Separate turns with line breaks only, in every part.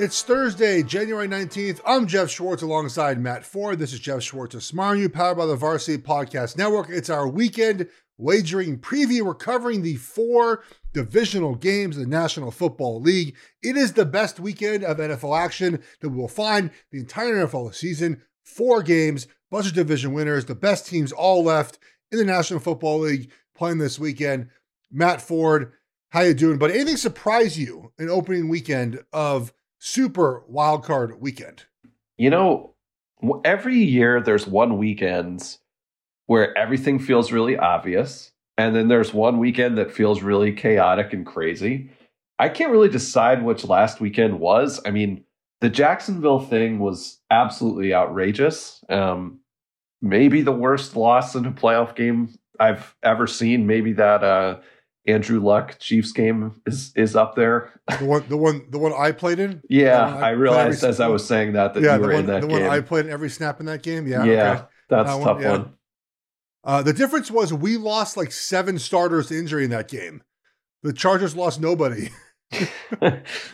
It's Thursday, January 19th. I'm Geoff Schwartz alongside Matt Ford. This is Geoff Schwartz of Smart You, powered by the Varsity Podcast Network. It's our weekend wagering preview. We're covering the four divisional games of the National Football League. It is the best weekend of NFL action that we will find the entire NFL season. Four games, bunch of division winners, the best teams all left in the National Football League playing this weekend. Matt Ford, how you doing? But anything surprise you in opening weekend of super wild card weekend?
You know, every year there's one weekend where everything feels really obvious, and then there's one weekend that feels really chaotic and crazy. I can't really decide which last weekend was. I mean, the Jacksonville thing was absolutely outrageous. Um, maybe the worst loss in a playoff game I've ever seen. Maybe that uh, Andrew Luck Chiefs game is is up there.
The one, the one, the one I played in.
Yeah, I, I, realized as I was saying that that yeah, you were
one,
in that
the
game.
one I played in every snap in that game. Yeah,
yeah, okay. that's a tough yeah. one.
Uh, the difference was we lost like seven starters to injury in that game. The Chargers lost nobody.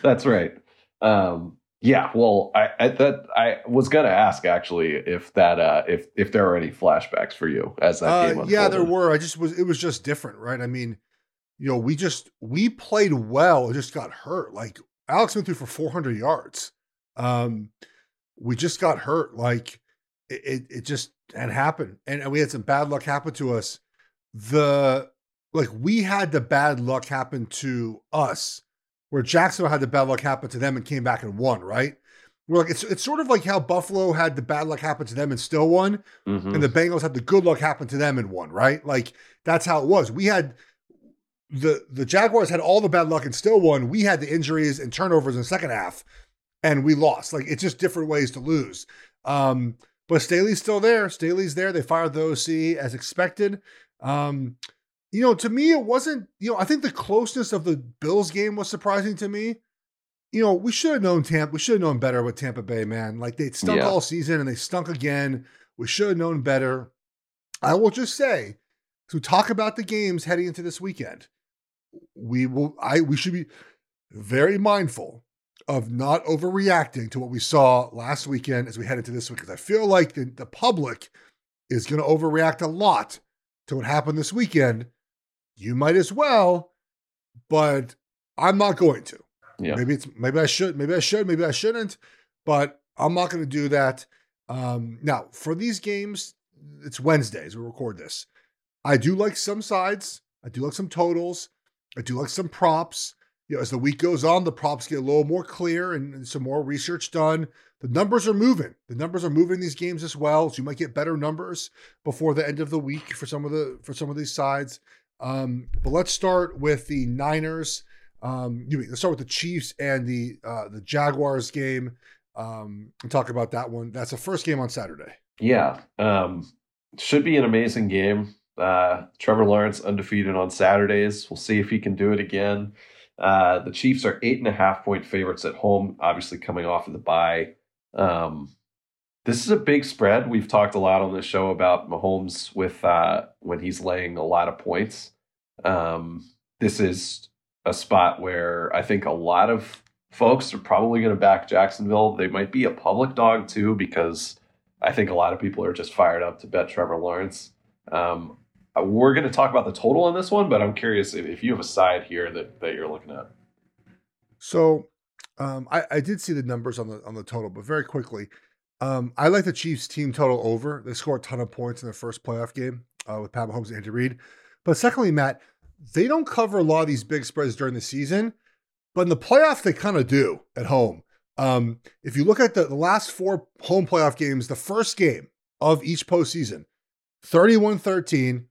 that's right. Um, yeah, well, I, I, that I was gonna ask actually if that uh, if if there are any flashbacks for you as that uh, game unfolded.
Yeah, there were. I just was. It was just different, right? I mean, you know, we just we played well, and just got hurt. Like Alex went through for 400 yards. Um, we just got hurt. Like it, it, it just had happened, and, and we had some bad luck happen to us. The like we had the bad luck happen to us, where Jacksonville had the bad luck happen to them and came back and won. Right? We're like it's it's sort of like how Buffalo had the bad luck happen to them and still won, mm-hmm. and the Bengals had the good luck happen to them and won. Right? Like that's how it was. We had the the Jaguars had all the bad luck and still won. We had the injuries and turnovers in the second half, and we lost. Like it's just different ways to lose. Um, but Staley's still there. Staley's there. They fired the OC as expected. Um, you know, to me, it wasn't. You know, I think the closeness of the Bills game was surprising to me. You know, we should have known Tampa. We should have known better with Tampa Bay, man. Like they stunk yeah. all season and they stunk again. We should have known better. I will just say, to talk about the games heading into this weekend we will I we should be very mindful of not overreacting to what we saw last weekend as we head into this week because I feel like the, the public is going to overreact a lot to what happened this weekend. You might as well, but I'm not going to. Yeah. Maybe it's maybe I should, maybe I should, maybe I shouldn't, but I'm not going to do that. Um, now for these games, it's Wednesdays. We record this. I do like some sides. I do like some totals. I do like some props. You know, as the week goes on, the props get a little more clear and, and some more research done. The numbers are moving. The numbers are moving these games as well. So you might get better numbers before the end of the week for some of the for some of these sides. Um, but let's start with the Niners. Um, let's start with the Chiefs and the uh, the Jaguars game um, and talk about that one. That's the first game on Saturday.
Yeah, um, should be an amazing game. Uh, Trevor Lawrence undefeated on Saturdays. We'll see if he can do it again. Uh, the Chiefs are eight and a half point favorites at home, obviously coming off of the bye. Um, this is a big spread. We've talked a lot on the show about Mahomes with uh, when he's laying a lot of points. Um, this is a spot where I think a lot of folks are probably going to back Jacksonville. They might be a public dog too, because I think a lot of people are just fired up to bet Trevor Lawrence. Um, we're going to talk about the total on this one, but I'm curious if, you have a side here that, that you're looking at.
So um, I, I, did see the numbers on the on the total, but very quickly, um, I like the Chiefs team total over. They scored a ton of points in their first playoff game uh, with Pat Mahomes and Andy Reid. But secondly, Matt, they don't cover a lot of these big spreads during the season, but in the playoffs they kind of do at home. Um, if you look at the, the last four home playoff games, the first game of each postseason, 31 13,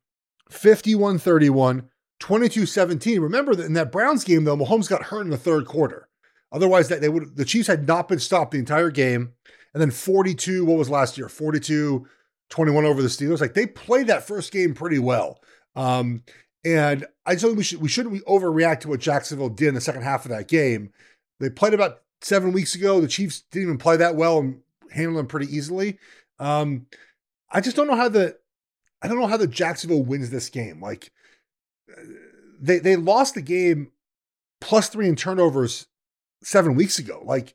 51 31, 22 17. Remember that in that Browns game, though, Mahomes got hurt in the third quarter. Otherwise, that they would the Chiefs had not been stopped the entire game. And then 42, what was last year? 42 21 over the Steelers. Like they played that first game pretty well. Um, and I just think we should we shouldn't we overreact to what Jacksonville did in the second half of that game. They played about seven weeks ago. The Chiefs didn't even play that well and handled them pretty easily. Um, I just don't know how the I don't know how the Jacksonville wins this game. Like they they lost the game plus three in turnovers seven weeks ago. Like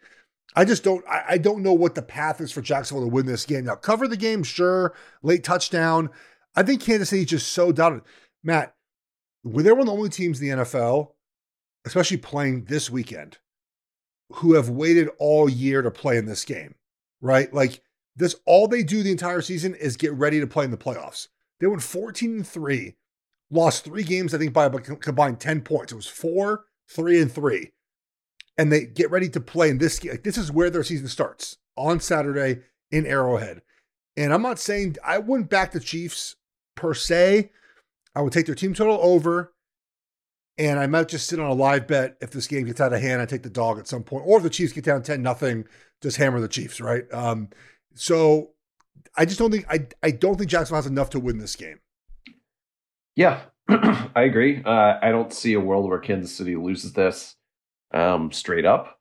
I just don't I, I don't know what the path is for Jacksonville to win this game. Now cover the game, sure, late touchdown. I think Kansas City just so doubted. Matt, when they're one of the only teams in the NFL, especially playing this weekend, who have waited all year to play in this game, right? Like this, all they do the entire season is get ready to play in the playoffs. They went 14 and three, lost three games, I think, by a combined 10 points. It was four, three, and three. And they get ready to play in this game. Like, this is where their season starts on Saturday in Arrowhead. And I'm not saying I wouldn't back the Chiefs per se. I would take their team total over and I might just sit on a live bet if this game gets out of hand. I take the dog at some point, or if the Chiefs get down ten nothing, just hammer the Chiefs, right? Um, so I just don't think I I don't think Jacksonville has enough to win this game.
Yeah, I agree. Uh, I don't see a world where Kansas City loses this um, straight up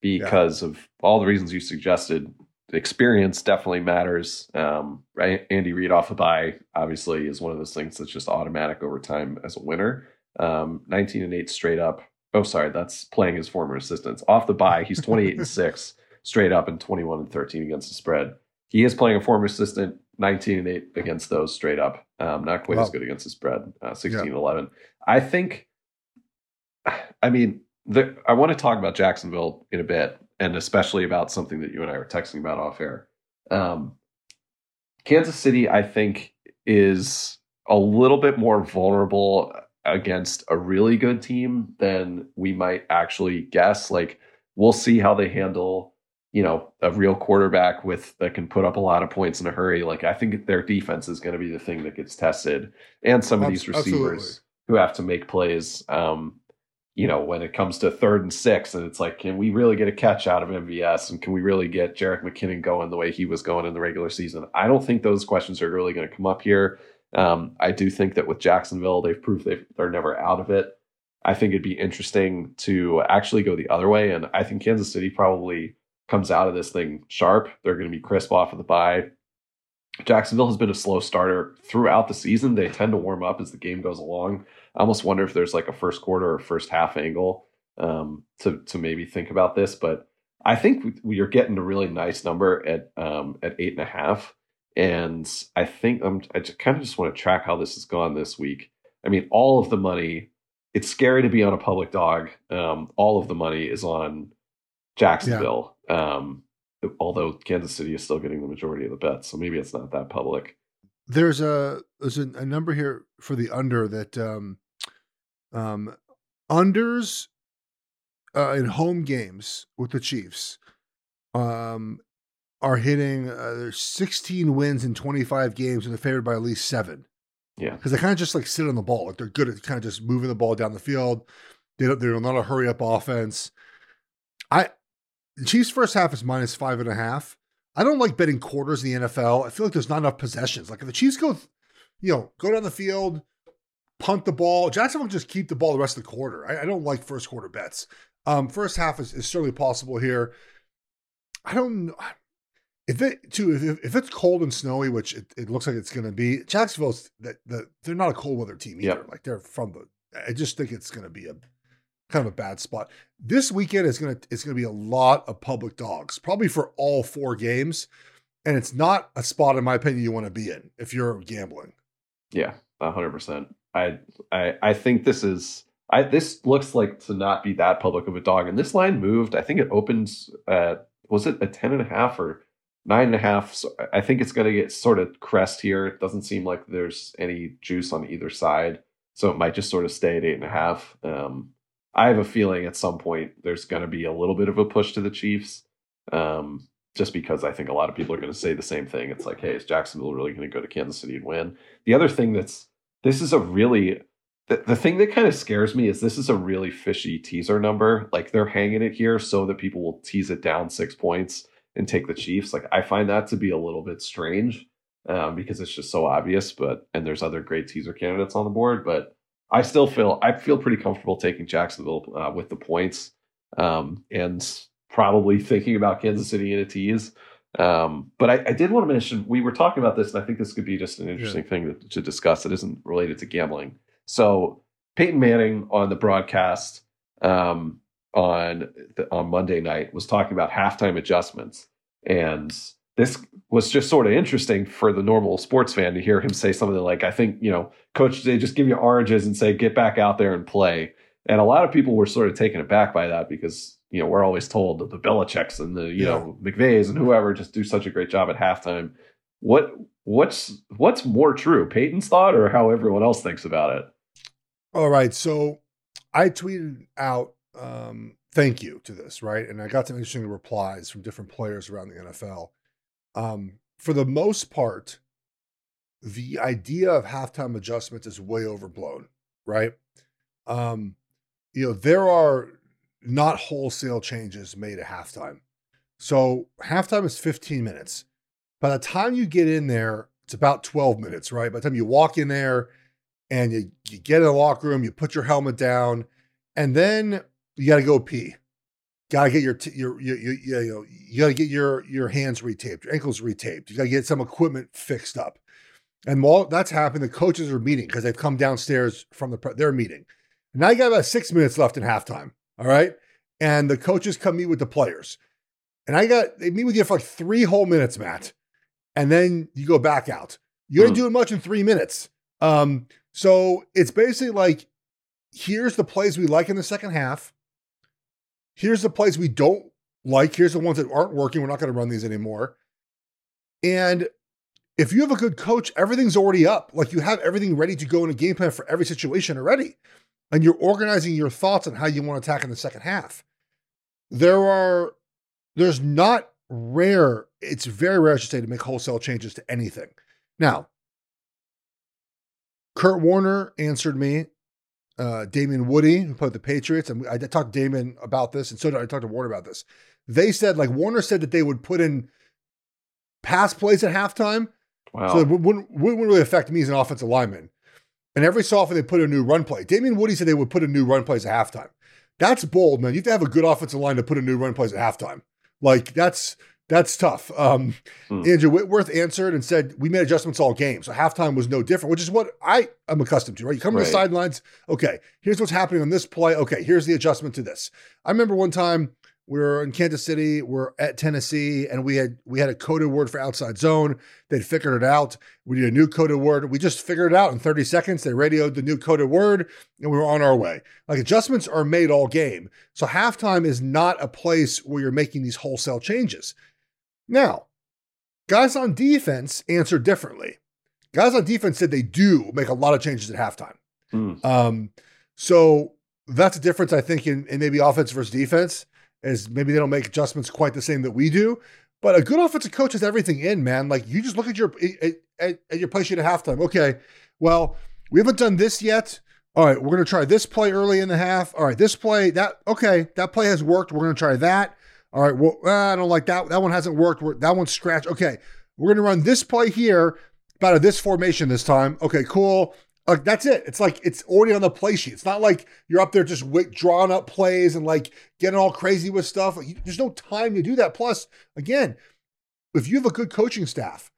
because yeah. of all the reasons you suggested. Experience definitely matters. Um, right? Andy Reid off a bye obviously is one of those things that's just automatic over time as a winner. Um, 19 and 8 straight up. Oh, sorry, that's playing his former assistants. Off the bye, he's 28 and 6 straight up and 21 and 13 against the spread. He is playing a former assistant, 19 and 8 against those straight up. Um, not quite as good against the spread, uh, 16 yeah. and 11. I think, I mean, the, I want to talk about Jacksonville in a bit, and especially about something that you and I were texting about off air. Um, Kansas City, I think, is a little bit more vulnerable against a really good team than we might actually guess. Like we'll see how they handle, you know, a real quarterback with that can put up a lot of points in a hurry. Like I think their defense is going to be the thing that gets tested, and some of these receivers Absolutely. who have to make plays. Um, you know, when it comes to third and six, and it's like, can we really get a catch out of MVS, and can we really get Jerick McKinnon going the way he was going in the regular season? I don't think those questions are really going to come up here. Um, I do think that with Jacksonville, they've proved they they're never out of it. I think it'd be interesting to actually go the other way. And I think Kansas City probably comes out of this thing sharp. They're going to be crisp off of the bye. Jacksonville has been a slow starter throughout the season. They tend to warm up as the game goes along. I almost wonder if there's like a first quarter or first half angle um, to to maybe think about this. But I think we are getting a really nice number at um, at eight and a half. And I think I'm, I just kind of just want to track how this has gone this week. I mean, all of the money, it's scary to be on a public dog. Um, all of the money is on Jacksonville. Yeah. Um, although Kansas City is still getting the majority of the bets. So maybe it's not that public.
There's a there's a, a number here for the under that um, um, unders uh, in home games with the Chiefs um, are hitting uh, there's 16 wins in 25 games and they're favored by at least seven.
Yeah,
because they kind of just like sit on the ball. Like they're good at kind of just moving the ball down the field. They don't. They're not a hurry up offense. I the Chiefs first half is minus five and a half. I don't like betting quarters in the NFL. I feel like there's not enough possessions. Like if the Chiefs go, you know, go down the field, punt the ball, Jacksonville just keep the ball the rest of the quarter. I, I don't like first quarter bets. Um, first half is, is certainly possible here. I don't. Know if it too if, if it's cold and snowy, which it, it looks like it's going to be, Jacksonville's that the, they're not a cold weather team either.
Yep.
Like they're from the. I just think it's going to be a kind of a bad spot. This weekend is to it's to be a lot of public dogs, probably for all four games, and it's not a spot in my opinion you want to be in if you're gambling.
Yeah, hundred percent. I I I think this is I this looks like to not be that public of a dog. And this line moved. I think it opens at was it a ten and a half or nine and a half? So I think it's going to get sort of crest here. It doesn't seem like there's any juice on either side, so it might just sort of stay at eight and a half. Um, I have a feeling at some point there's going to be a little bit of a push to the Chiefs. Um, just because I think a lot of people are going to say the same thing. It's like, hey, is Jacksonville really going to go to Kansas City and win? The other thing that's this is a really the, the thing that kind of scares me is this is a really fishy teaser number. Like they're hanging it here so that people will tease it down six points and take the Chiefs. Like I find that to be a little bit strange um, because it's just so obvious. But and there's other great teaser candidates on the board, but I still feel I feel pretty comfortable taking Jacksonville uh, with the points um, and probably thinking about Kansas City in a tease. Um, but I, I, did want to mention we were talking about this, and I think this could be just an interesting yeah. thing to, to, discuss that isn't related to gambling. So Peyton Manning on the broadcast um, on the, on Monday night was talking about halftime adjustments, and this was just sort of interesting for the normal sports fan to hear him say something like, "I think you know, coach, they just give you oranges and say get back out there and play." And a lot of people were sort of taken aback by that because you know, we're always told that the Belichick's and the, you yeah. know, McVays and whoever just do such a great job at halftime. What what's what's more true, Peyton's thought or how everyone else thinks about it?
All right. So I tweeted out um, thank you to this, right? And I got some interesting replies from different players around the NFL. Um, for the most part, the idea of halftime adjustments is way overblown, right? Um, you know, there are not wholesale changes made at halftime. So halftime is 15 minutes. By the time you get in there, it's about 12 minutes, right? By the time you walk in there and you, you get in the locker room, you put your helmet down, and then you got to go pee. Got to get your, t- your, your, your, you know, you got to get your, your hands retaped, your ankles retaped. You got to get some equipment fixed up. And while that's happening, the coaches are meeting because they've come downstairs from the, their meeting. Now you got about six minutes left in halftime. All right. And the coaches come meet with the players. And I got, they meet with you for like three whole minutes, Matt. And then you go back out. You ain't mm. doing much in three minutes. Um, so it's basically like, here's the plays we like in the second half. Here's the plays we don't like. Here's the ones that aren't working. We're not going to run these anymore. And if you have a good coach, everything's already up. Like you have everything ready to go in a game plan for every situation already and you're organizing your thoughts on how you want to attack in the second half. There are, there's not rare, it's very rare, I should say, to make wholesale changes to anything. Now, Kurt Warner answered me. Uh, Damien Woody, who played the Patriots, and I talked to Damien about this, and so did I talk to Warner about this. They said, like Warner said, that they would put in pass plays at halftime, wow. so it wouldn't, wouldn't really affect me as an offensive lineman. And every so often they put a new run play. Damien Woody said they would put a new run plays at halftime. That's bold, man. You have to have a good offensive line to put a new run plays at halftime. Like that's that's tough. Um, hmm. Andrew Whitworth answered and said we made adjustments all game, so halftime was no different, which is what I am accustomed to. Right? You come right. to the sidelines. Okay, here's what's happening on this play. Okay, here's the adjustment to this. I remember one time we were in Kansas City, we're at Tennessee, and we had we had a coded word for outside zone. They'd figured it out. We need a new coded word. We just figured it out in 30 seconds. They radioed the new coded word, and we were on our way. Like adjustments are made all game. So halftime is not a place where you're making these wholesale changes. Now, guys on defense answered differently. Guys on defense said they do make a lot of changes at halftime. Mm. Um, so that's a difference, I think, in, in maybe offense versus defense is maybe they don't make adjustments quite the same that we do. But a good offensive coach has everything in, man. Like you just look at your at, at your play sheet at halftime. Okay, well, we haven't done this yet. All right, we're going to try this play early in the half. All right, this play that okay, that play has worked. We're going to try that. All right, well, uh, I don't like that. That one hasn't worked. That one's scratched. Okay, we're going to run this play here, out of this formation this time. Okay, cool. Like that's it. It's like it's already on the play sheet. It's not like you're up there just drawing up plays and like getting all crazy with stuff. Like, there's no time to do that. Plus, again, if you have a good coaching staff,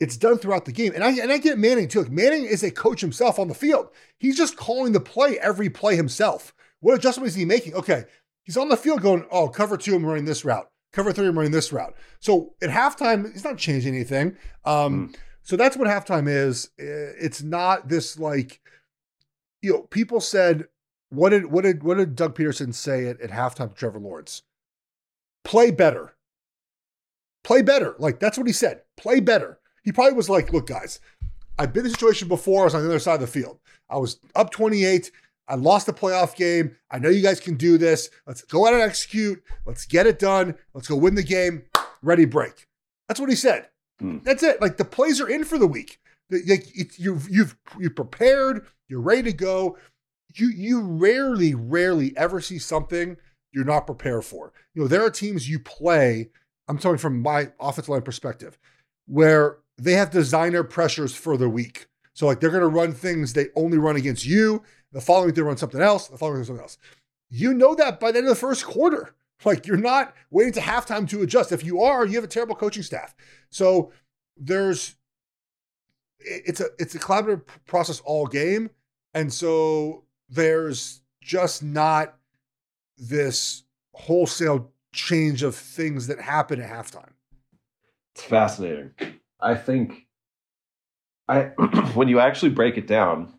it's done throughout the game. And I and I get Manning too. Like Manning is a coach himself on the field. He's just calling the play every play himself. What adjustment is he making? Okay, he's on the field going, oh, cover two, I'm running this route. Cover three, I'm running this route. So at halftime, he's not changing anything. Um, mm. So that's what halftime is. It's not this like, you know, people said, what did what did what did Doug Pederson say at, at halftime to Trevor Lawrence? Play better. Play better. Like that's what he said. Play better. He probably was like, look, guys, I've been in a situation before. I was on the other side of the field. I was up 28. I lost the playoff game. I know you guys can do this. Let's go out and execute. Let's get it done. Let's go win the game. Ready, break. That's what he said. Mm. That's it. Like the plays are in for the week. Like you've you've you prepared. You're ready to go. You you rarely rarely ever see something you're not prepared for. You know there are teams you play. I'm talking from my offensive line perspective, where they have designer pressures for the week. So like they're going to run things they only run against you. The following they run something else. The following something else. You know that by the end of the first quarter. Like you're not waiting to halftime to adjust. If you are, you have a terrible coaching staff. So there's it's a it's a collaborative process all game, and so there's just not this wholesale change of things that happen at halftime.
It's fascinating. I think I when you actually break it down,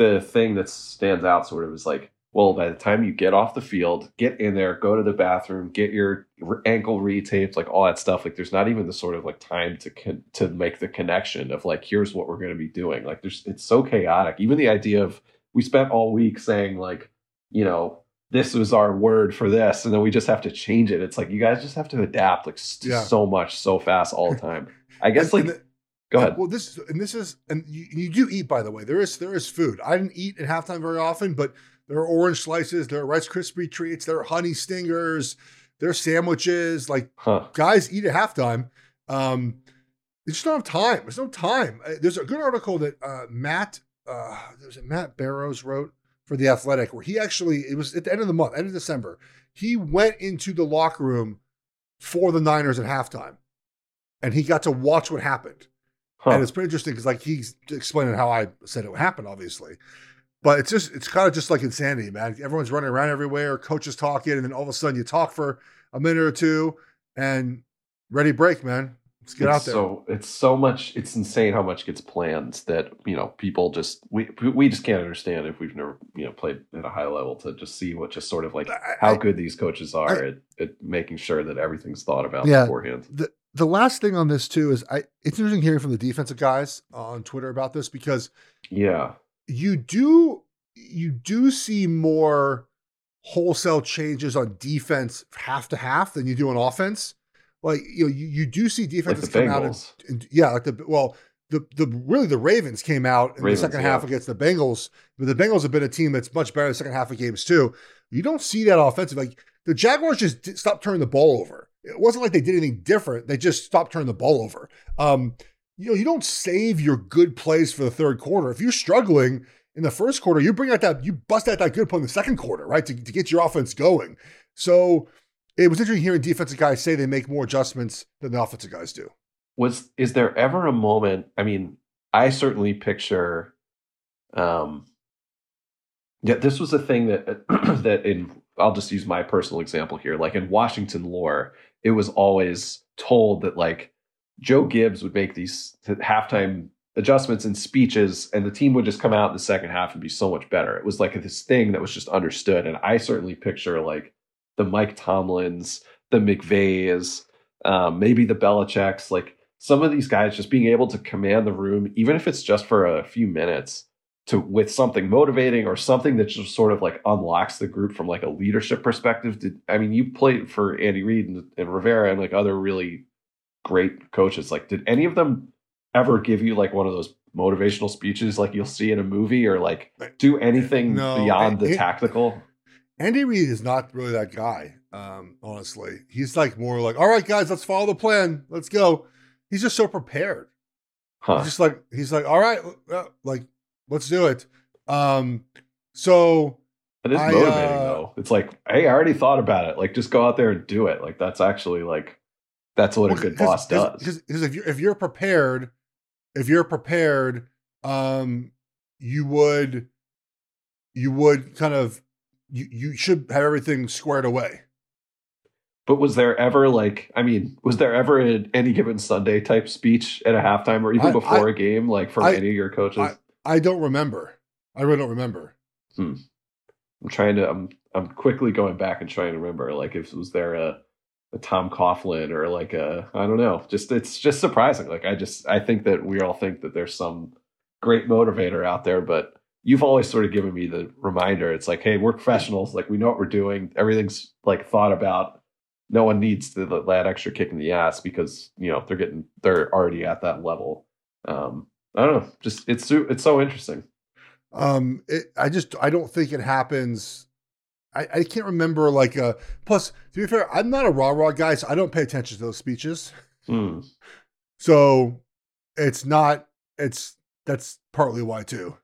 the thing that stands out sort of is like, well, by the time you get off the field, get in there, go to the bathroom, get your ankle retaped, like all that stuff. Like, there's not even the sort of like time to con- to make the connection of like, here's what we're going to be doing. Like, there's it's so chaotic. Even the idea of we spent all week saying like, you know, this was our word for this, and then we just have to change it. It's like you guys just have to adapt like yeah. so much, so fast all the time. I guess like. Go ahead.
Well, this and this is and you, you, do eat by the way. There is there is food. I didn't eat at halftime very often, but there are orange slices, there are Rice Krispie treats, there are honey stingers, there are sandwiches. Like huh. guys eat at halftime. Um, they just don't have time. There's no time. Uh, there's a good article that uh, Matt uh, there's a Matt Barrows wrote for the Athletic where he actually it was at the end of the month, end of December. He went into the locker room for the Niners at halftime, and he got to watch what happened Huh. And it's pretty interesting because like he's explaining how I said it would happen, obviously. But it's just it's kind of just like insanity, man. Everyone's running around everywhere, coaches talking, and then all of a sudden you talk for a minute or two and ready break, man. Let's get
it's
out there.
So it's so much. It's insane how much gets planned that you know people just we we just can't understand if we've never you know played at a high level to just see what just sort of like I, how good these coaches are I, at, at making sure that everything's thought about yeah, beforehand.
The, the last thing on this too is I it's interesting hearing from the defensive guys on Twitter about this because
yeah,
you do you do see more wholesale changes on defense half to half than you do on offense. Like you know, you, you do see defenses like come out and, and, yeah, like the well, the the really the Ravens came out in Ravens, the second yeah. half against the Bengals, but the Bengals have been a team that's much better in the second half of games too. You don't see that offensive. Like the Jaguars just stopped turning the ball over it wasn't like they did anything different. They just stopped turning the ball over. Um, you know, you don't save your good plays for the third quarter. If you're struggling in the first quarter, you bring out that, you bust out that good play in the second quarter, right? To, to get your offense going. So it was interesting hearing defensive guys say they make more adjustments than the offensive guys do.
Was is there ever a moment? I mean, I certainly picture um yeah, this was a thing that that in I'll just use my personal example here. Like in Washington lore, it was always told that like Joe Gibbs would make these halftime adjustments and speeches, and the team would just come out in the second half and be so much better. It was like this thing that was just understood. And I certainly picture like the Mike Tomlins, the McVays, um, maybe the Belichick's, like some of these guys just being able to command the room, even if it's just for a few minutes to with something motivating or something that just sort of like unlocks the group from like a leadership perspective. Did I mean you played for Andy Reid and, and Rivera and like other really great coaches? Like, did any of them ever give you like one of those motivational speeches like you'll see in a movie or like do anything no, beyond the tactical?
Andy Reid is not really that guy. Um, honestly, he's like more like, all right, guys, let's follow the plan. Let's go. He's just so prepared. Huh. He's just like he's like, all right, like let's do it. Um, so
it is I, motivating uh, though. It's like, hey, I already thought about it. Like, just go out there and do it. Like, that's actually like That's what
Well,
a good boss does.
Because because if you're if you're prepared, if you're prepared, um, you would you would kind of you you should have everything squared away.
But was there ever like, I mean, was there ever an any given Sunday type speech at a halftime or even
I-
before
I-
a game, like from
I-
any of your coaches?
I don't remember. I really don't remember.
I'm trying to, I'm, I'm quickly going back and trying to remember, like, if was there a, a Tom Coughlin or like a, I don't know, just it's just surprising. Like, I just, I think that we all think that there's some great motivator out there, but you've always sort of given me the reminder. It's like, hey, we're professionals. Like, we know what we're doing. Everything's like thought about. No one needs to that extra kick in the ass because you know they're getting they're already at that level. Um, I don't know. Just it's so- it's so interesting.
Um, it, I just I don't think it happens. I, I can't remember like uh plus to be fair, I'm not a rah rah guy, so I don't pay attention to those speeches.
Hmm.
So it's not it's that's partly why too.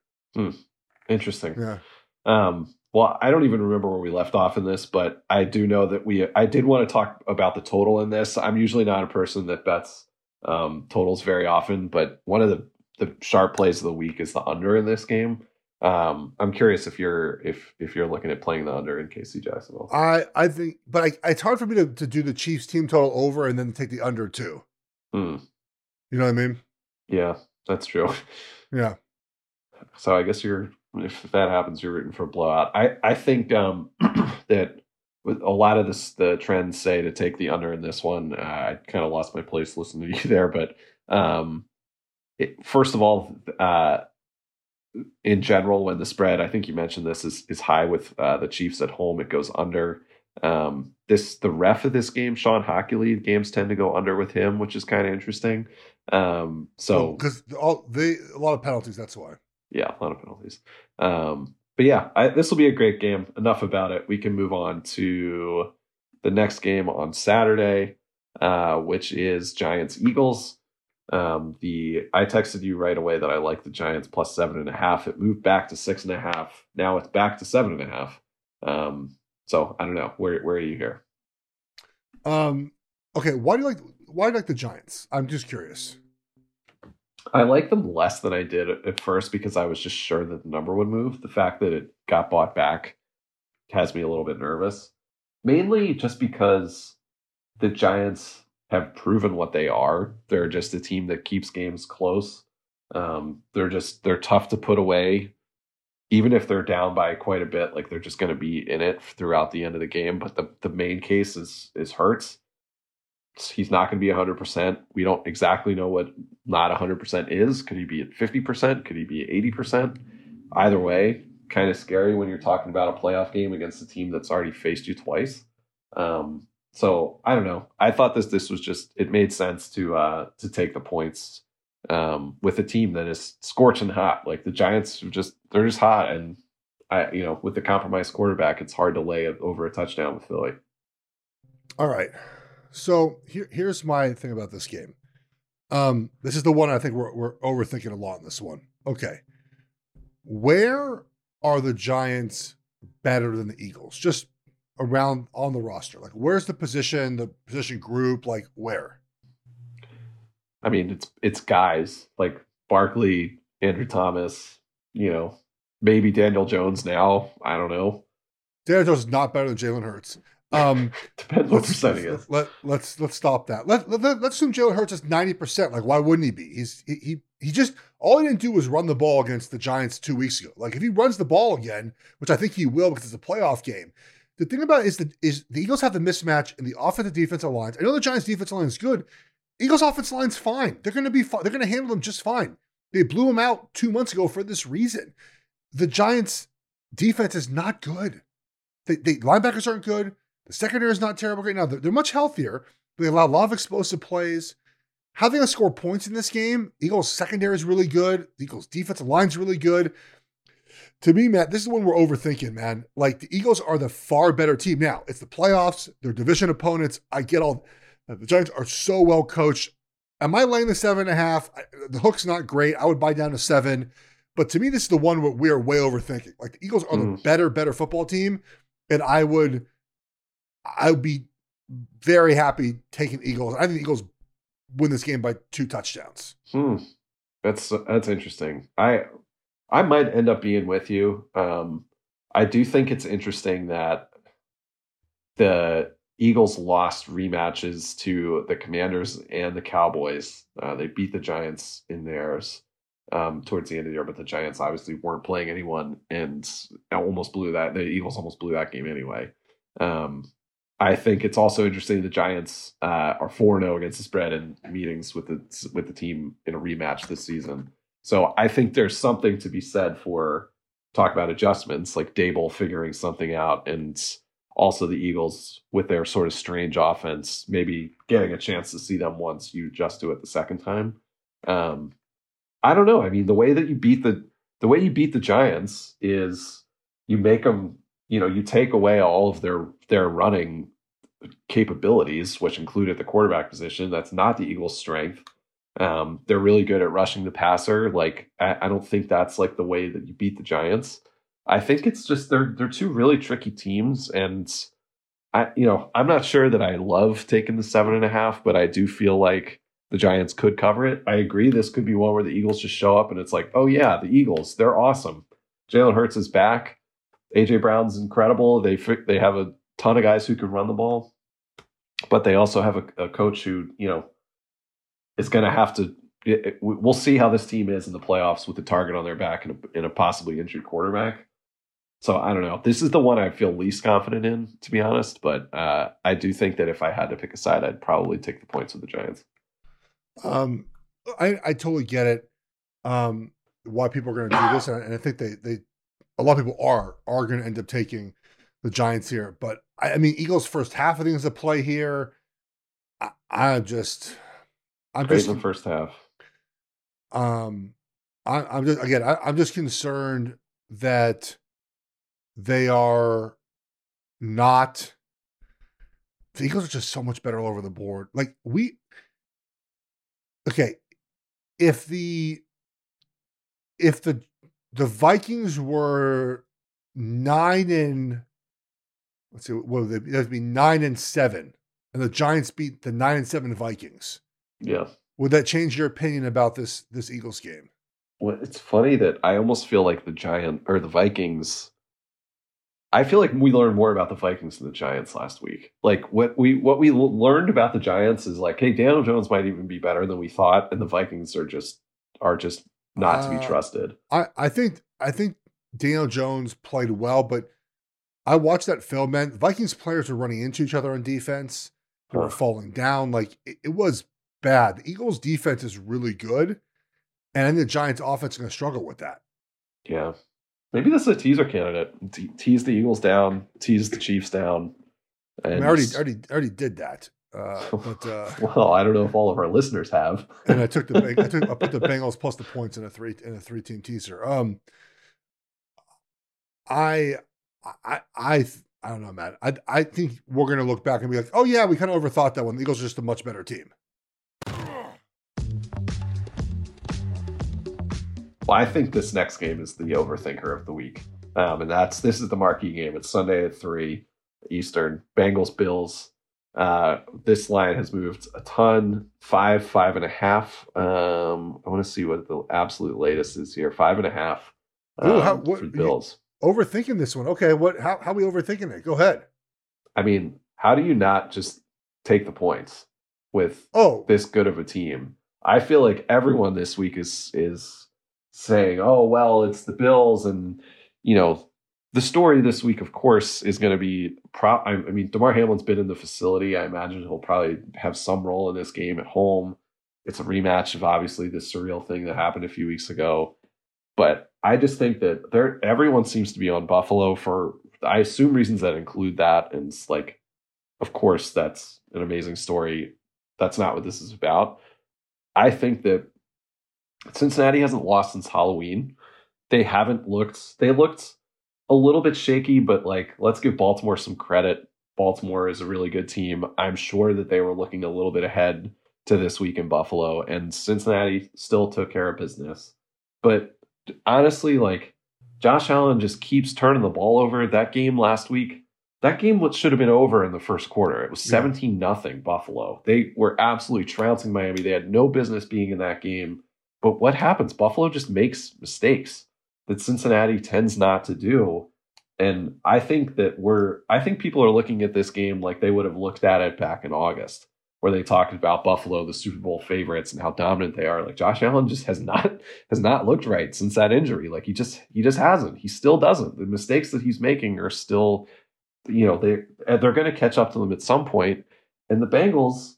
Interesting.
Yeah.
Um, well, I don't even remember where we left off in this, but I do know that we. I did want to talk about the total in this. I'm usually not a person that bets um, totals very often, but one of the the sharp plays of the week is the under in this game. Um, I'm curious if you're if if you're looking at playing the under in KC Jacksonville.
I I think but I, it's hard for me to, to do the Chiefs team total over and then take the under too.
Hmm.
You know what I mean?
Yeah, that's true.
Yeah.
So I guess you're if that happens, you're rooting for a blowout. I I think um, that with a lot of this, the trends say to take the under in this one. Uh, I kind of lost my place listening to you there, but um, it, first of all, uh, in general, when the spread, I think you mentioned this is is high with uh, the Chiefs at home, it goes under. Um, this the ref of this game, Shawn Hochuli, games tend to go under with him, which is kind of interesting. Um, so
because all they a lot of penalties. That's why.
yeah, a lot of penalties. Um, but yeah, I, this will be a great game. Enough about it. We can move on to the next game on Saturday, uh, which is Giants Eagles. Um, the I texted you right away that I like the Giants plus seven and a half. It moved back to six and a half. Now it's back to seven and a half. Um, so I don't know where where are you here?
Um. Okay. Why do you like Why do you like the Giants? I'm just curious.
I like them less than I did at at first because I was just sure that the number would move. The fact that it got bought back has me a little bit nervous. Mainly just because the Giants have proven what they are. They're just a team that keeps games close. Um, they're just they're tough to put away. Even if they're down by quite a bit, like they're just going to be in it throughout the end of the game. But the the main case is is Hurts. He's not going to be 100%. We don't exactly know what not 100% is. Could he be at 50%? Could he be at 80%? Either way, kind of scary when you're talking about a playoff game against a team that's already faced you twice. Um, so I don't know. I thought this this was just it made sense to uh to take the points um with a team that is scorching hot. Like the Giants are just they're just hot and I you know with the compromised quarterback it's hard to lay over a touchdown with Philly.
All right. So here, here's my thing about this game. Um, this is the one I think we're, we're overthinking a lot in this one. Okay. Where are the Giants better than the Eagles? Just around on the roster. Like, where's the position, the position group? Like, where?
I mean, it's it's guys like Barkley, Andrew Thomas, you know, maybe Daniel Jones now. I don't know.
Daniel Jones is not better than Jalen Hurts. Um,
Depends what percent he is.
let, let's let's stop that. Let, let, let, us assume Jalen Hurts is ninety percent. Like, why wouldn't he be? He's he, he he just all he didn't do was run the ball against the Giants two weeks ago. Like, if he runs the ball again, which I think he will because it's a playoff game. The thing about is that is the Eagles have the mismatch in the offensive defensive lines. I know the Giants defensive line is good. Eagles offensive line's fine. They're going to be. They're going to handle them just fine. They blew them out two months ago for this reason. The Giants defense is not good. The, the linebackers aren't good. The secondary is not terrible right now. They're, they're much healthier. They allow a lot of explosive plays. How they going to score points in this game? Eagles secondary is really good. The Eagles defensive line's really good. To me, Matt, this is when we're overthinking, man. Like the Eagles are the far better team. Now, it's the playoffs, they're division opponents. I get all the Giants are so well coached. Am I laying the seven and a half? I- The hook's not great. I would buy down to seven. But to me, this is the one where we're way overthinking. Like the Eagles are the
Mm.
better, better football team. And I would I would be very happy taking Eagles. I think the Eagles win this game by two touchdowns.
Hmm. That's that's interesting. I I might end up being with you. Um, I do think it's interesting that the Eagles lost rematches to the Commanders and the Cowboys. Uh, they beat the Giants in theirs um, towards the end of the year, but the Giants obviously weren't playing anyone and almost blew that. The Eagles almost blew that game anyway. Um, I think it's also interesting the Giants uh, are four zero oh against the spread in meetings with the with the team in a rematch this season. So I think there's something to be said for talk about adjustments like Daboll figuring something out and also the Eagles with their sort of strange offense, maybe getting a chance to see them once you just do it the second time. Um, I don't know. I mean, the way that you beat the the way you beat the Giants is you make them, you know, you take away all of their their running capabilities, which included the quarterback position. That's not the Eagles' strength. Um, they're really good at rushing the passer. Like I, I don't think that's like the way that you beat the Giants. I think it's just they're they're two really tricky teams, and I you know I'm not sure that I love taking the seven and a half, but I do feel like the Giants could cover it. I agree. This could be one where the Eagles just show up and it's like, oh yeah, the Eagles, they're awesome. Jalen Hurts is back. AJ Brown's incredible. They they have a ton of guys who can run the ball, but they also have a, a coach who you know is going to have to. It, it, we'll see how this team is in the playoffs with the target on their back and a, and a possibly injured quarterback. So I don't know. This is the one I feel least confident in, to be honest. But uh, I do think that if I had to pick a side, I'd probably take the points with the Giants.
Um, I I totally get it. Um, why people are going to do this, and I think they they a lot of people are are going to end up taking the Giants here. But I, I mean, Eagles first half of things to play here. I, I just
I'm Great just in the first half.
Um, I, am just again I, I'm just concerned that they are not. The Eagles are just so much better all over the board. Like we, okay, if the if the the Vikings were nine and let's see, what would they be? That'd be nine and seven, and the Giants beat the nine and seven Vikings.
Yeah.
Would that change your opinion about this this Eagles game?
Well, it's funny that I almost feel like the Giant or the Vikings I feel like we learned more about the Vikings than the Giants last week. Like what we what we learned about the Giants is like, hey, Daniel Jones might even be better than we thought, and the Vikings are just are just not uh, to be uh, trusted.
I I think I think Daniel Jones played well, but I watched that film, man. Vikings players were running into each other on defense. They huh. falling down. Like it, it, was bad. The Eagles' defense is really good, and I think the Giants' offense is going to struggle with that.
Yeah, Maybe this is a teaser candidate. Te- tease the Eagles down, tease the Chiefs down.
And... I, mean, I already, already, already did that. Uh, but uh,
well, I don't know if all of our listeners have.
and I took the I, took, I put the Bengals plus the points in a three in a three team teaser. Um, I I I I don't know, man. I I think we're gonna look back and be like, oh yeah, we kind of overthought that one. The Eagles are just a much better team.
Well, I think this next game is the overthinker of the week. Um, and that's this is the marquee game. It's Sunday at three Eastern. Bengals Bills. Uh, this line has moved a ton. Five, five and a half. Um, I want to see what the absolute latest is here. Five and a half. Um, Ooh, how, what, for the Bills.
Overthinking this one. Okay, what? How how are we overthinking it? Go ahead.
I mean, how do you not just take the points with
oh
this good of a team? I feel like everyone this week is is saying, "Oh, well, it's the Bills," and you know, the story this week, of course, is going to be. Pro- I, I mean, Damar Hamlin's been in the facility. I imagine he'll probably have some role in this game at home. It's a rematch of obviously this surreal thing that happened a few weeks ago. But I just think that there, everyone seems to be on Buffalo for, I assume, reasons that include that. And it's like, of course, that's an amazing story. That's not what this is about. I think that Cincinnati hasn't lost since Halloween. They haven't looked, they looked a little bit shaky, but like, let's give Baltimore some credit. Baltimore is a really good team. I'm sure that they were looking a little bit ahead to this week in Buffalo, and Cincinnati still took care of business. But honestly, like, Josh Allen just keeps turning the ball over. That game last week, that game should have been over in the first quarter. It was 17 nothing Buffalo. They were absolutely trouncing Miami. They had no business being in that game. But what happens? Buffalo just makes mistakes that Cincinnati tends not to do. And I think that we're I think people are looking at this game like they would have looked at it back in August, where they talked about Buffalo, the Super Bowl favorites, and how dominant they are. Like Josh Allen just has not has not looked right since that injury. Like he just he just hasn't. He still doesn't. The mistakes that he's making are still you know they they're going to catch up to them at some point and the bengals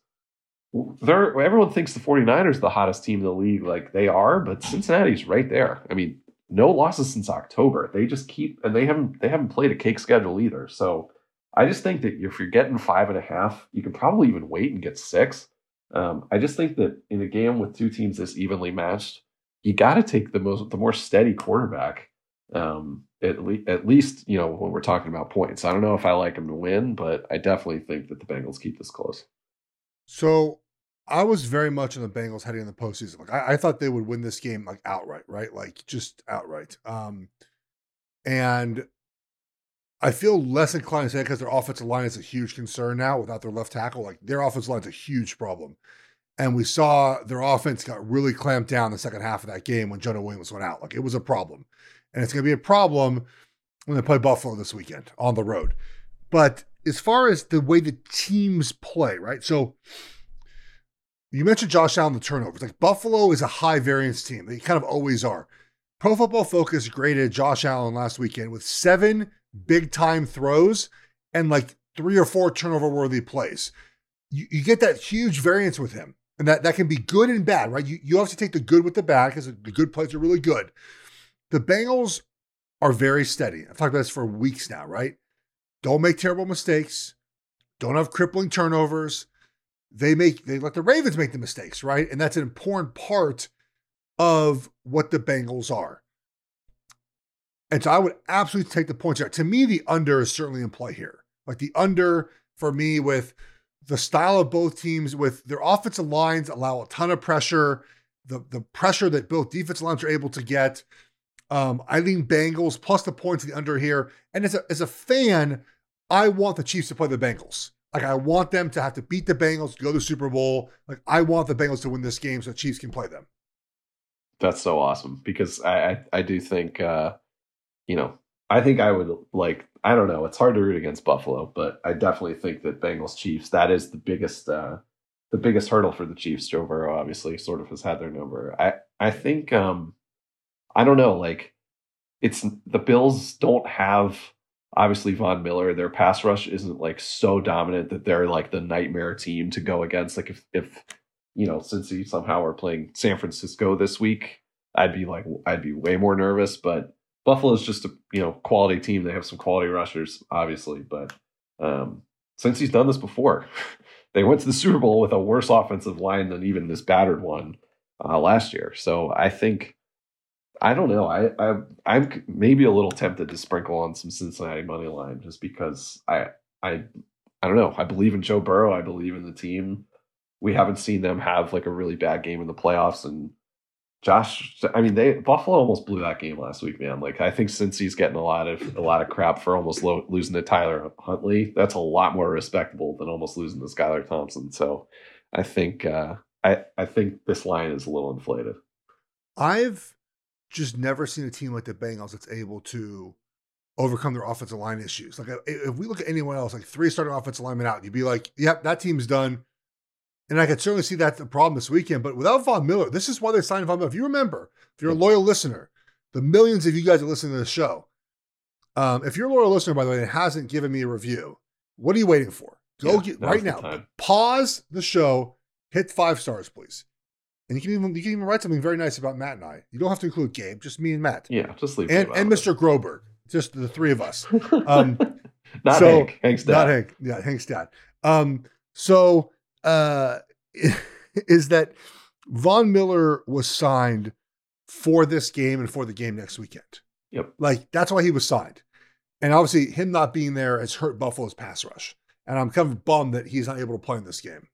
they're everyone thinks the 49ers are the hottest team in the league like they are but cincinnati's right there i mean no losses since october they just keep and they haven't they haven't played a cake schedule either so i just think that if you're getting five and a half you can probably even wait and get six um, i just think that in a game with two teams this evenly matched you got to take the most the more steady quarterback um, at, le- at least you know when we're talking about points. I don't know if I like them to win, but I definitely think that the Bengals keep this close.
So I was very much on the Bengals heading in the postseason. Like I, I thought they would win this game like outright, right? Like just outright. Um, and I feel less inclined to say because their offensive line is a huge concern now without their left tackle. Like their offensive line is a huge problem. And we saw their offense got really clamped down the second half of that game when Jonah Williams went out. Like it was a problem and it's going to be a problem when they play Buffalo this weekend on the road. But as far as the way the teams play, right? So you mentioned Josh Allen, the turnovers. Like Buffalo is a high variance team. They kind of always are. Pro Football Focus graded Josh Allen last weekend with seven big time throws and like three or four turnover worthy plays. You, you, get that huge variance with him. And that, that can be good and bad, right? You, you have to take the good with the bad because the good plays are really good. The Bengals are very steady. I've talked about this for weeks now, right? Don't make terrible mistakes. Don't have crippling turnovers. They make they let the Ravens make the mistakes, right? And that's an important part of what the Bengals are. And so I would absolutely take the points here. To me, the under is certainly in play here. Like the under for me with the style of both teams, with their offensive lines allow a ton of pressure, the, the pressure that both defensive lines are able to get. Um, I lean Bengals plus the points the under here. And as a, as a fan, I want the Chiefs to play the Bengals. Like I want them to have to beat the Bengals, go to the Super Bowl. Like I want the Bengals to win this game so the Chiefs can play them.
That's so awesome because I I, I do think uh, you know I think I would like I don't know it's hard to root against Buffalo, but I definitely think that Bengals Chiefs that is the biggest uh, the biggest hurdle for the Chiefs. Joe Burrow obviously sort of has had their number. I I think um, I don't know, like it's the Bills don't have obviously Von Miller. Their pass rush isn't like so dominant that they're like the nightmare team to go against. Like if if you know, Cincy somehow are playing San Francisco this week, I'd be like I'd be way more nervous. But Buffalo's just a you know quality team. They have some quality rushers, obviously, but um, Cincy's done this before, they went to the Super Bowl with a worse offensive line than even this battered one uh, last year. So I think I don't know. I, I I'm maybe a little tempted to sprinkle on some Cincinnati money line just because I I I don't know. I believe in Joe Burrow. I believe in the team. We haven't seen them have like a really bad game in the playoffs, and Josh. I mean, they Buffalo almost blew that game last week, man. Like I think Cincy's getting a lot of a lot of crap for almost lo- losing to Tyler Huntley, that's a lot more respectable than almost losing to Skylar Thompson. So I think uh, I I think this line is a little inflated.
I've just never seen a team like the Bengals that's able to overcome their offensive line issues. Like if we look at anyone else, like three starting offensive linemen out, you'd be like, "Yep, that team's done." And I could certainly see that the problem this weekend. But without Von Miller, this is why they signed Von Miller. If you remember, if you're a loyal listener, the millions of you guys are listening to the show. Um, if you're a loyal listener, by the way, and hasn't given me a review, what are you waiting for? Go yeah, get right now. Pause the show. Hit five stars, please. And you can even you can even write something very nice about Matt and I. You don't have to include Gabe, just me and Matt.
Yeah, just leave
and and Mr. Groberg, just the three of us. Um,
not so, Hank. Hank's dad.
Not Hank. Yeah, Hank's dad. Um, so uh, is that Von Miller was signed for this game and for the game next weekend.
Yep.
Like that's why he was signed. And obviously him not being there has hurt Buffalo's pass rush. And I'm kind of bummed that he's not able to play in this game.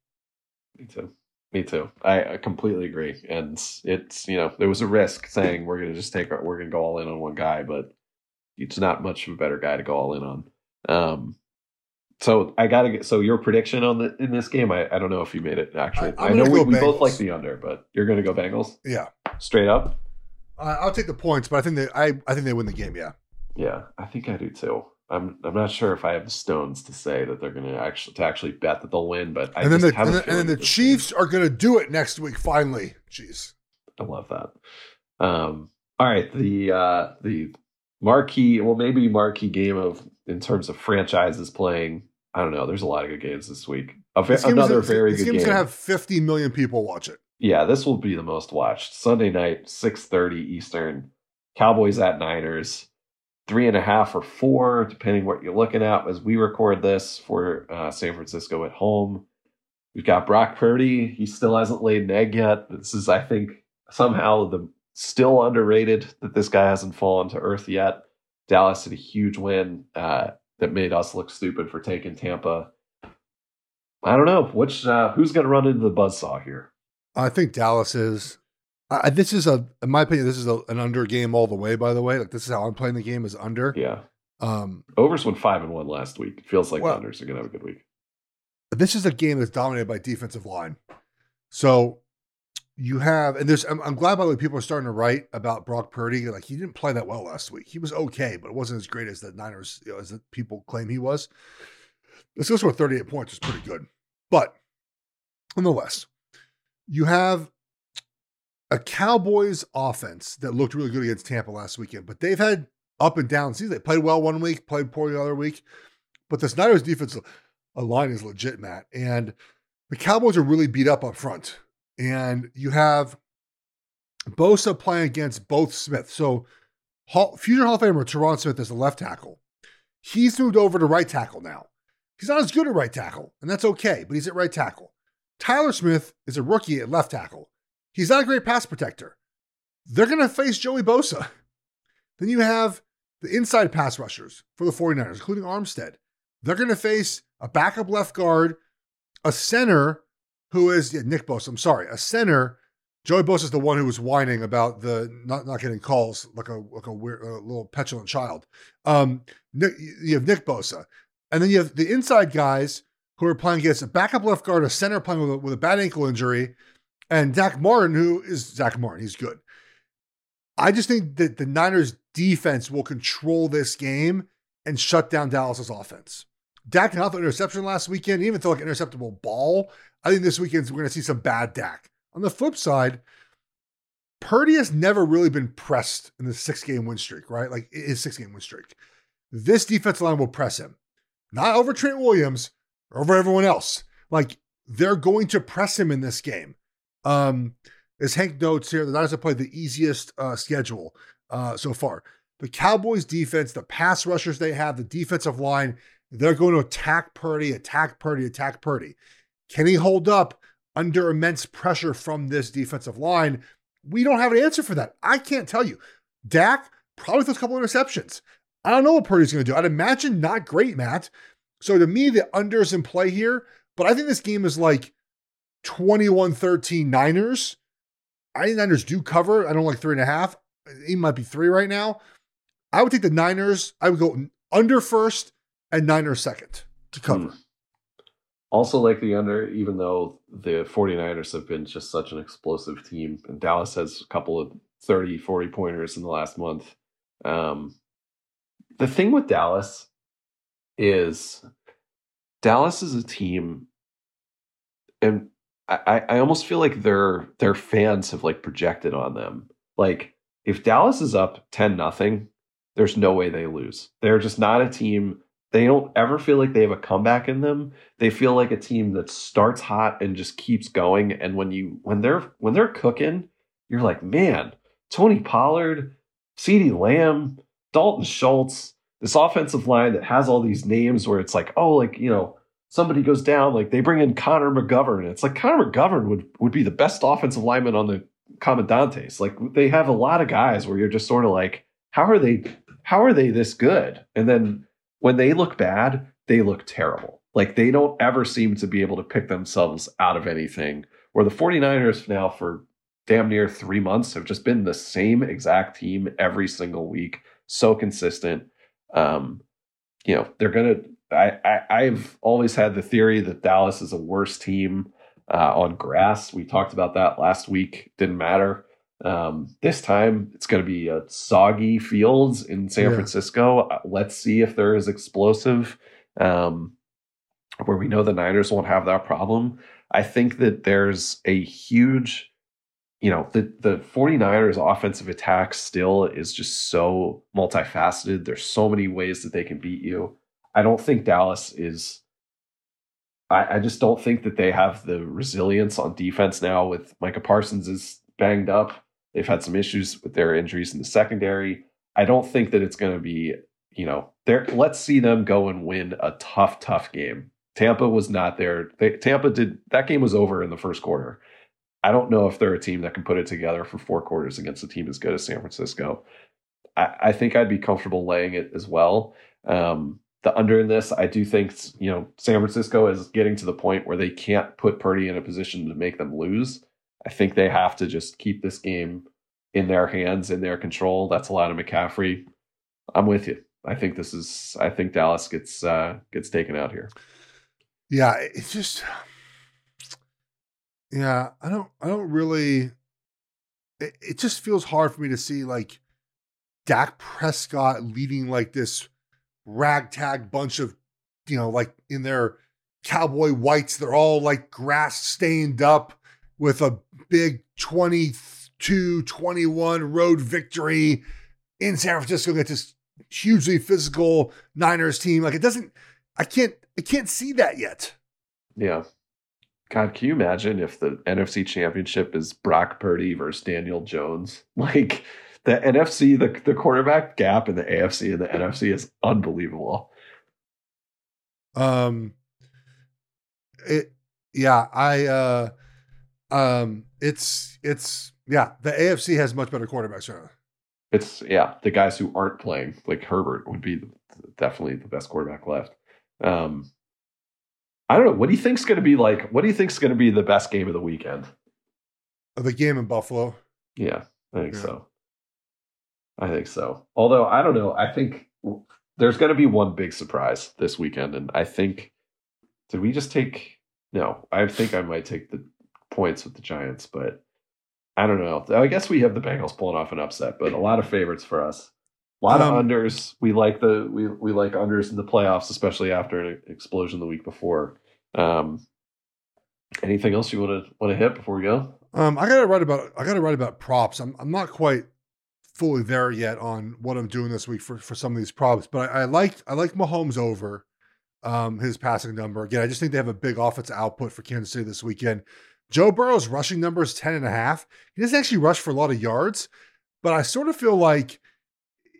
Me too. Me too. I, I, completely agree. And it's you know there was a risk saying we're gonna just take our, we're gonna go all in on one guy, but it's not much of a better guy to go all in on. Um, So I gotta get. So your prediction on the in this game, I, I don't know if you made it actually.
I-
I, know we, we both like the under, but you're gonna go Bengals
Yeah,
straight up.
I I'll take the points, but I think they I I think they win the game. Yeah,
Yeah, I think I do too. I'm I'm not sure if I have the stones to say that they're gonna actually to actually bet that they'll win, but I
and then the and
a
then, and then the Chiefs are going to do it next week. Finally, jeez.
I love that. Um, all right, the uh, the marquee, well, maybe marquee game of in terms of franchises playing. I don't know. There's a lot of good games this week. A
This game is-
another very
this
good
game's
game.
going to have 50 million people watch it.
yeah, this will be the most watched Sunday night, six thirty Eastern. Cowboys at Niners, three and a half or four, depending what you're looking at. As we record this for uh, San Francisco at home, we've got Brock Purdy. He still hasn't laid an egg yet. This is, I think, somehow the still underrated that this guy hasn't fallen to earth yet. Dallas had a huge win uh, that made us look stupid for taking Tampa. I don't know which uh, who's going to run into the buzzsaw here.
I think Dallas is. I, this is a, in my opinion, this is a, an under game all the way. By the way, like this is how I'm playing the game is under.
Yeah.
Um,
Overs went five and one last week. It feels like
Well-
the unders are gonna have a good week.
this is a game that's dominated by defensive line. So you have, and there's, I'm, I'm glad by the way people are starting to write about Brock Purdy. Like he didn't play that well last week. He was okay, but it wasn't as great as the Niners, you know, as the people claim he was. This goes for 38 points is pretty good, but nonetheless, you have a Cowboys offense that looked really good against Tampa last weekend, but they've had up and down seasons. They played well one week, played poorly the other week. But this Niners defense a uh, line is legit, Matt. And the Cowboys are really beat up up front. And you have Bosa playing against both Smith. So Hall, future Hall of Famer Tyron Smith is the left tackle. He's moved over to right tackle now. He's not as good at right tackle, and that's okay, but he's at right tackle. Tyler Smith is a rookie at left tackle. He's not a great pass protector. They're going to face Joey Bosa. Then you have the inside pass rushers for the 49ers, including Armstead. They're going to face a backup left guard, a center who is yeah, Nick Bosa. I'm sorry, a center. Joey Bosa is the one who was whining about the not, not getting calls like a like a weird a little petulant child. Um, Nick, you have Nick Bosa, and then you have the inside guys who are playing against a backup left guard, a center playing with a, with a bad ankle injury, and Dak Martin, who is Zack Martin. He's good. I just think that the Niners defense will control this game and shut down Dallas's offense. Dak didn't have an interception last weekend, he even threw like an interceptable ball. I think this weekend we're going to see some bad Dak. On the flip side, Purdy has never really been pressed in the six game win streak, right? Like his six game win streak. This defense line will press him, not over Trent Williams, over everyone else. Like they're going to press him in this game. Um, as Hank notes here, the Niners have played the easiest uh, schedule uh, so far. The Cowboys defense, the pass rushers they have, the defensive line, they're going to attack Purdy, attack Purdy, attack Purdy. Can he hold up under immense pressure from this defensive line? We don't have an answer for that. I can't tell you. Dak probably throws a couple of interceptions. I don't know what Purdy's going to do. I'd imagine not great, Matt. So to me, the under's in play here, but I think this game is like 21 13 Niners. I think Niners do cover. I don't like three and a half. It might be three right now. I would take the Niners. I would go under first and Niners second to cover.
Hmm. Also like the under, even though the 49ers have been just such an explosive team, and Dallas has a couple of 30, 40 pointers in the last month. Um, the thing with Dallas is Dallas is a team, and I, I almost feel like their their fans have like projected on them. Like if Dallas is up 10 nothing, there's no way they lose. They're just not a team they don't ever feel like they have a comeback in them. They feel like a team that starts hot and just keeps going. And when you when they're when they're cooking, you're like, man, Tony Pollard, CeeDee Lamb, Dalton Schultz, this offensive line that has all these names where it's like, oh, like, you know, somebody goes down, like they bring in Connor McGovern. It's like Connor McGovern would would be the best offensive lineman on the Commandantes. Like they have a lot of guys where you're just sort of like, how are they how are they this good? And then when they look bad, they look terrible. Like they don't ever seem to be able to pick themselves out of anything. Where the 49ers now for damn near three months have just been the same exact team every single week, so consistent. Um, you know, they're gonna I, I have always had the theory that Dallas is a worse team uh, on grass. We talked about that last week. Didn't matter. Um, this time it's going to be a soggy fields in San yeah. Francisco. Uh, let's see if they're as explosive. Um, where we know the Niners won't have that problem. I think that there's a huge, you know, the, the 49ers offensive attack still is just so multifaceted. There's so many ways that they can beat you. I don't think Dallas is I, I just don't think that they have the resilience on defense now with Micah Parsons is banged up. They've had some issues with their injuries in the secondary. I don't think that it's going to be, you know, there. Let's see them go and win a tough, tough game. Tampa was not there. They, Tampa did that game was over in the first quarter. I don't know if they're a team that can put it together for four quarters against a team as good as San Francisco. I, I think I'd be comfortable laying it as well. Um, the under in this, I do think you know San Francisco is getting to the point where they can't put Purdy in a position to make them lose. I think they have to just keep this game in their hands, in their control. That's a lot of McCaffrey. I'm with you. I think this is. I think Dallas gets uh, gets taken out here.
Yeah, it's just. Yeah, I don't. I don't really. It, it just feels hard for me to see like Dak Prescott leading like this ragtag bunch of, you know, like in their cowboy whites. They're all like grass stained up with a big 22 21 road victory in San Francisco against this hugely physical Niners team. Like it doesn't, I can't, I can't see that yet.
Yeah. God, can you imagine if the NFC championship is Brock Purdy versus Daniel Jones? Like the NFC, the, the quarterback gap in the AFC and the NFC is unbelievable.
Um, it, yeah, I, uh, um, it's, it's, yeah, the AFC has much better quarterbacks right
It's, yeah, the guys who aren't playing, like Herbert, would be definitely the best quarterback left. Um, I don't know. What do you think's going to be like? What do you think's going to be the best game of the weekend?
The game in Buffalo.
Yeah, I think yeah. so. I think so. Although I don't know. I think there's going to be one big surprise this weekend, and I think did we just take? No, I think I might take the points with the Giants, but I don't know. I guess we have the Bengals pulling off an upset, but a lot of favorites for us. A lot um, of unders. We like the we we like unders in the playoffs, especially after an explosion the week before. Um, anything else you want to want to hit before we go?
Um, I got to write about I got to write about props. I'm I'm not quite fully there yet on what I'm doing this week for, for some of these props, but I, I like I like Mahomes over um, his passing number. Again, I just think they have a big offensive output for Kansas City this weekend. Joe Burrow's rushing number is 10 and a half. He doesn't actually rush for a lot of yards, but I sort of feel like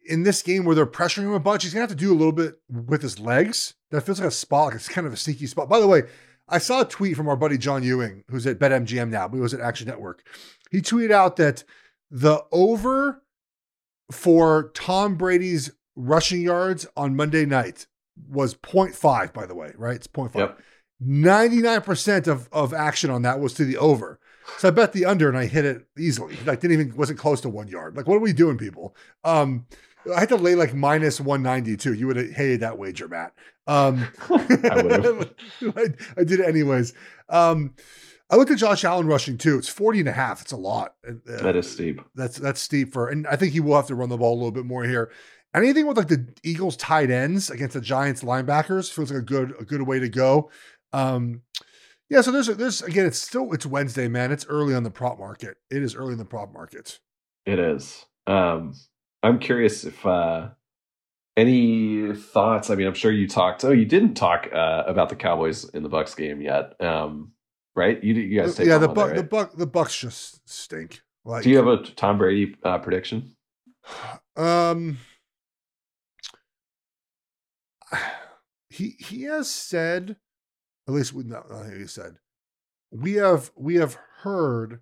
in this game where they're pressuring him a bunch, he's gonna have to do a little bit with his legs. That feels like a spot, like it's kind of a sneaky spot. By the way, I saw a tweet from our buddy John Ewing, who's at BetMGM now, but he was at Action Network. He tweeted out that the over for Tom Brady's rushing yards on Monday night was 0.5, by the way, right? It's 0.5. Yep. 99% of, of action on that was to the over. So I bet the under and I hit it easily. Like didn't even wasn't close to one yard. Like what are we doing, people? Um, I had to lay like minus 192. You would have hated that wager, Matt. Um, I, I, I, did it anyways. Um, I looked at Josh Allen rushing too. It's 40 and a half. It's a lot.
Uh, that is steep.
That's that's steep for and I think he will have to run the ball a little bit more here. Anything with like the Eagles tight ends against the Giants linebackers feels like a good a good way to go. Um yeah, so there's there's again it's still it's Wednesday, man. It's early on the prop market. It is early in the prop market.
It is. Um I'm curious if uh any thoughts? I mean, I'm sure you talked. Oh, you didn't talk uh, about the Cowboys in the Bucks game yet. Um, right? You, you guys take
yeah. The buck, right? the buck, the Bucks just stink.
Like, do you have a Tom Brady uh, prediction?
Um, he he has said, at least we no, he said, we have we have heard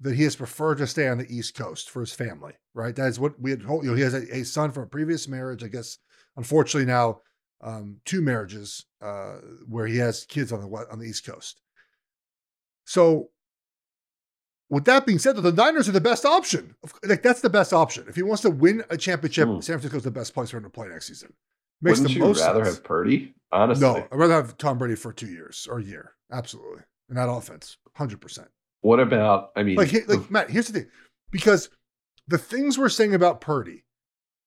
that he has preferred to stay on the East Coast for his family. Right, that is what we had. You know, he has a, a son from a previous marriage. I guess, unfortunately, now um, two marriages uh, where he has kids on the on the East Coast. So, with that being said, the Niners are the best option. Like that's the best option. If he wants to win a championship, mm. San Francisco is the best place for him to play next season. Makes
Wouldn't
the
you
most
rather
sense.
have Purdy? Honestly,
No, I'd rather have Tom Brady for two years or a year. Absolutely. And that offense, 100%.
What about? I mean,
Like, like Matt, here's the thing. Because the things we're saying about Purdy,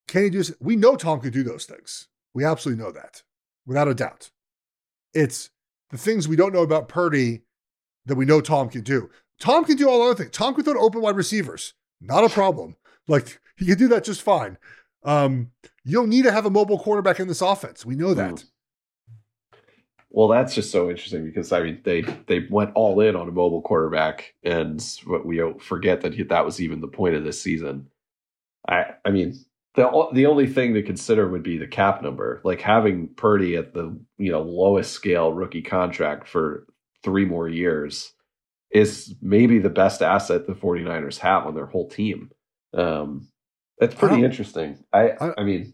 can he do this? We know Tom could do those things. We absolutely know that without a doubt. It's the things we don't know about Purdy that we know Tom can do. Tom can do all other things. Tom can throw to open wide receivers. Not a problem. Like, he can do that just fine. Um, you don't need to have a mobile quarterback in this offense. We know that.
Mm. Well, that's just so interesting because I mean they they went all in on a mobile quarterback, and we forget that that was even the point of this season. I I mean the the only thing to consider would be the cap number, like having Purdy at the you know lowest scale rookie contract for three more years is maybe the best asset the 49ers have on their whole team. Um, that's pretty
don't-
interesting. I
I-
I mean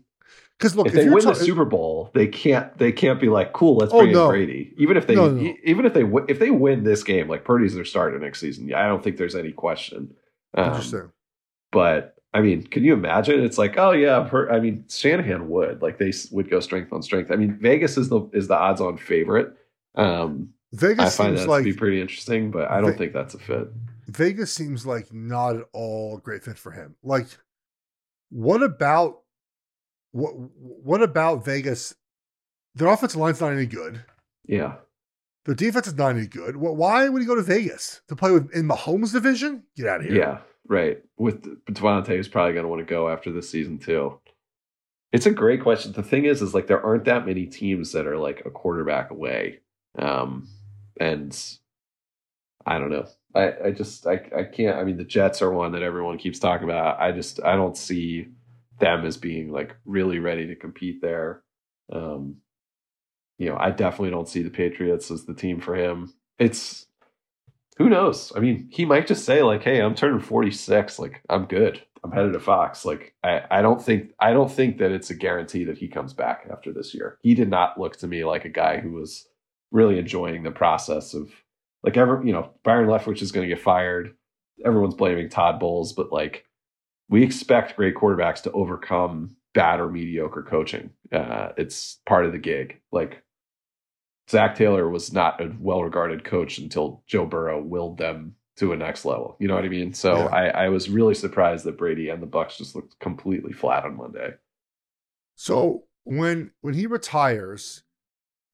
Because look,
if
if,
they win
ta-
the Super Bowl, they can't they can't be like, cool, let's
Oh,
bring
no.
in Brady. Even if they
No, no.
even if they if they win this game, like Purdy's their starter next season. I don't think there's any question. Um,
Interesting.
but I mean, can you imagine? It's like, oh yeah, Pur- I mean, Shanahan would like they s- would go strength on strength. I mean, Vegas is the is the odds on favorite. Um, I
Vegas
find
seems
that
like
to be pretty interesting, but I don't
Ve-
think that's a fit.
Vegas seems like not at all a great fit for him. Like, what about what what about Vegas? Their offensive line's not any good.
Yeah,
Their defense is not any good. Why would he go to Vegas to play with in Mahomes' division? Get out of here.
Yeah, right. With Davante is probably going to want to go after this season too. It's a great question. The thing is, is like there aren't that many teams that are like a quarterback away, um, and I don't know. I, I just I I can't. I mean, the Jets are one that everyone keeps talking about. I just I don't see them as being like really ready to compete there. Um, you know, I definitely don't see the Patriots as the team for him. It's who knows? I mean, he might just say like, "Hey, I'm turning 46. Like, I'm good. I'm headed to Fox." Like, I, I don't think I don't think that it's a guarantee that he comes back after this year. He did not look to me like a guy who was really enjoying the process of like ever. You know, Byron Leftwich is going to get fired. Everyone's blaming Todd Bowles, but like, we expect great quarterbacks to overcome bad or mediocre coaching. Uh, it's part of the gig. Like Zac Taylor was not a well regarded coach until Joe Burrow willed them to a next level. You know what I mean? So
Yeah.
I, I was really surprised that Brady and the Bucks just looked completely flat on Monday.
So when when he retires,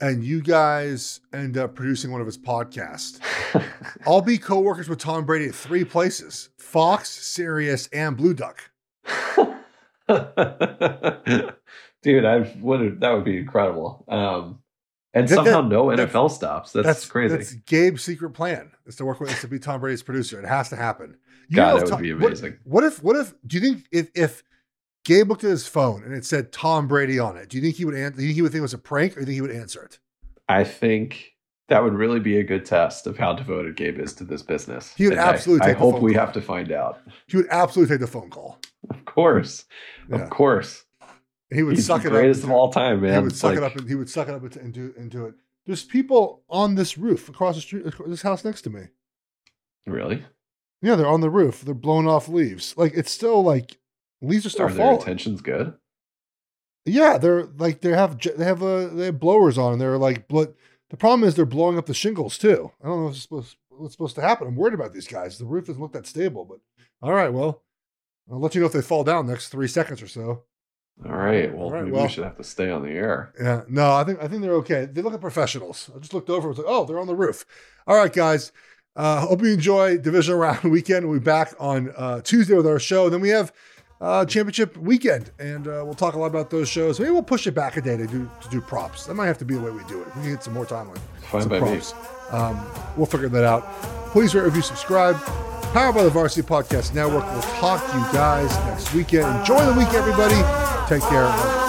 and you guys end up producing one of his podcasts, I'll be co-workers with Tom Brady at three places: Fox, Sirius, and Blue Duck.
Dude, I would that would be incredible. Um, and
That-
somehow
that-
no
that's-
NFL stops. That's, crazy.
That's Gabe's secret plan is to work with is to be Tom Brady's producer. It has to happen. You
God,
know
that would
Tom-
be
what-
amazing.
What, if? What if? Do you think if if Gabe looked at his phone and it said Tom Brady on it, do you think he would answer? Do you think he would think it was a prank, or do you think he would answer it?
I think that would really be a good test of how devoted Gabe is to this business.
He would
And I-
absolutely
I,
the
hope we
call.
have to find out.
He would absolutely take the phone call.
Of course,
Yeah.
of course.
He would
He's
suck
the
it up.
greatest of all time, man.
He would suck it up and he would suck it up into into, into it. There's people on this roof across the street, this house next to me.
Really?
Yeah, they're on the roof. They're blowing off leaves. Like it's still like leaves Are
their
falling.
intentions good?
Yeah, they're like they have they have uh, they have blowers on. And they're like, but the problem is they're blowing up the shingles too. I don't know what's supposed what's supposed to happen. I'm worried about these guys. The roof doesn't look that stable. But all right, well, I'll let you know if they fall down next three seconds or so.
All right. Well,
All right,
maybe
well-
we should have to stay on the air.
Yeah, no, I think I think they're okay. They look like professionals. I just looked over and was like, oh, they're on the roof. All right, guys. Uh, hope you enjoy division round weekend. We'll be back on uh, Tuesday with our show. Then we have uh, championship weekend, and uh, we'll talk a lot about those shows. Maybe we'll push it back a day to do to do props. That might have to be the way we do it. We can get some more time on
Fine
some
by me.
props. Um, we'll figure that out. Please rate, review, subscribe. Powered by the Varsity Podcast Network. We'll talk to you guys next weekend. Enjoy the week, everybody. Take care.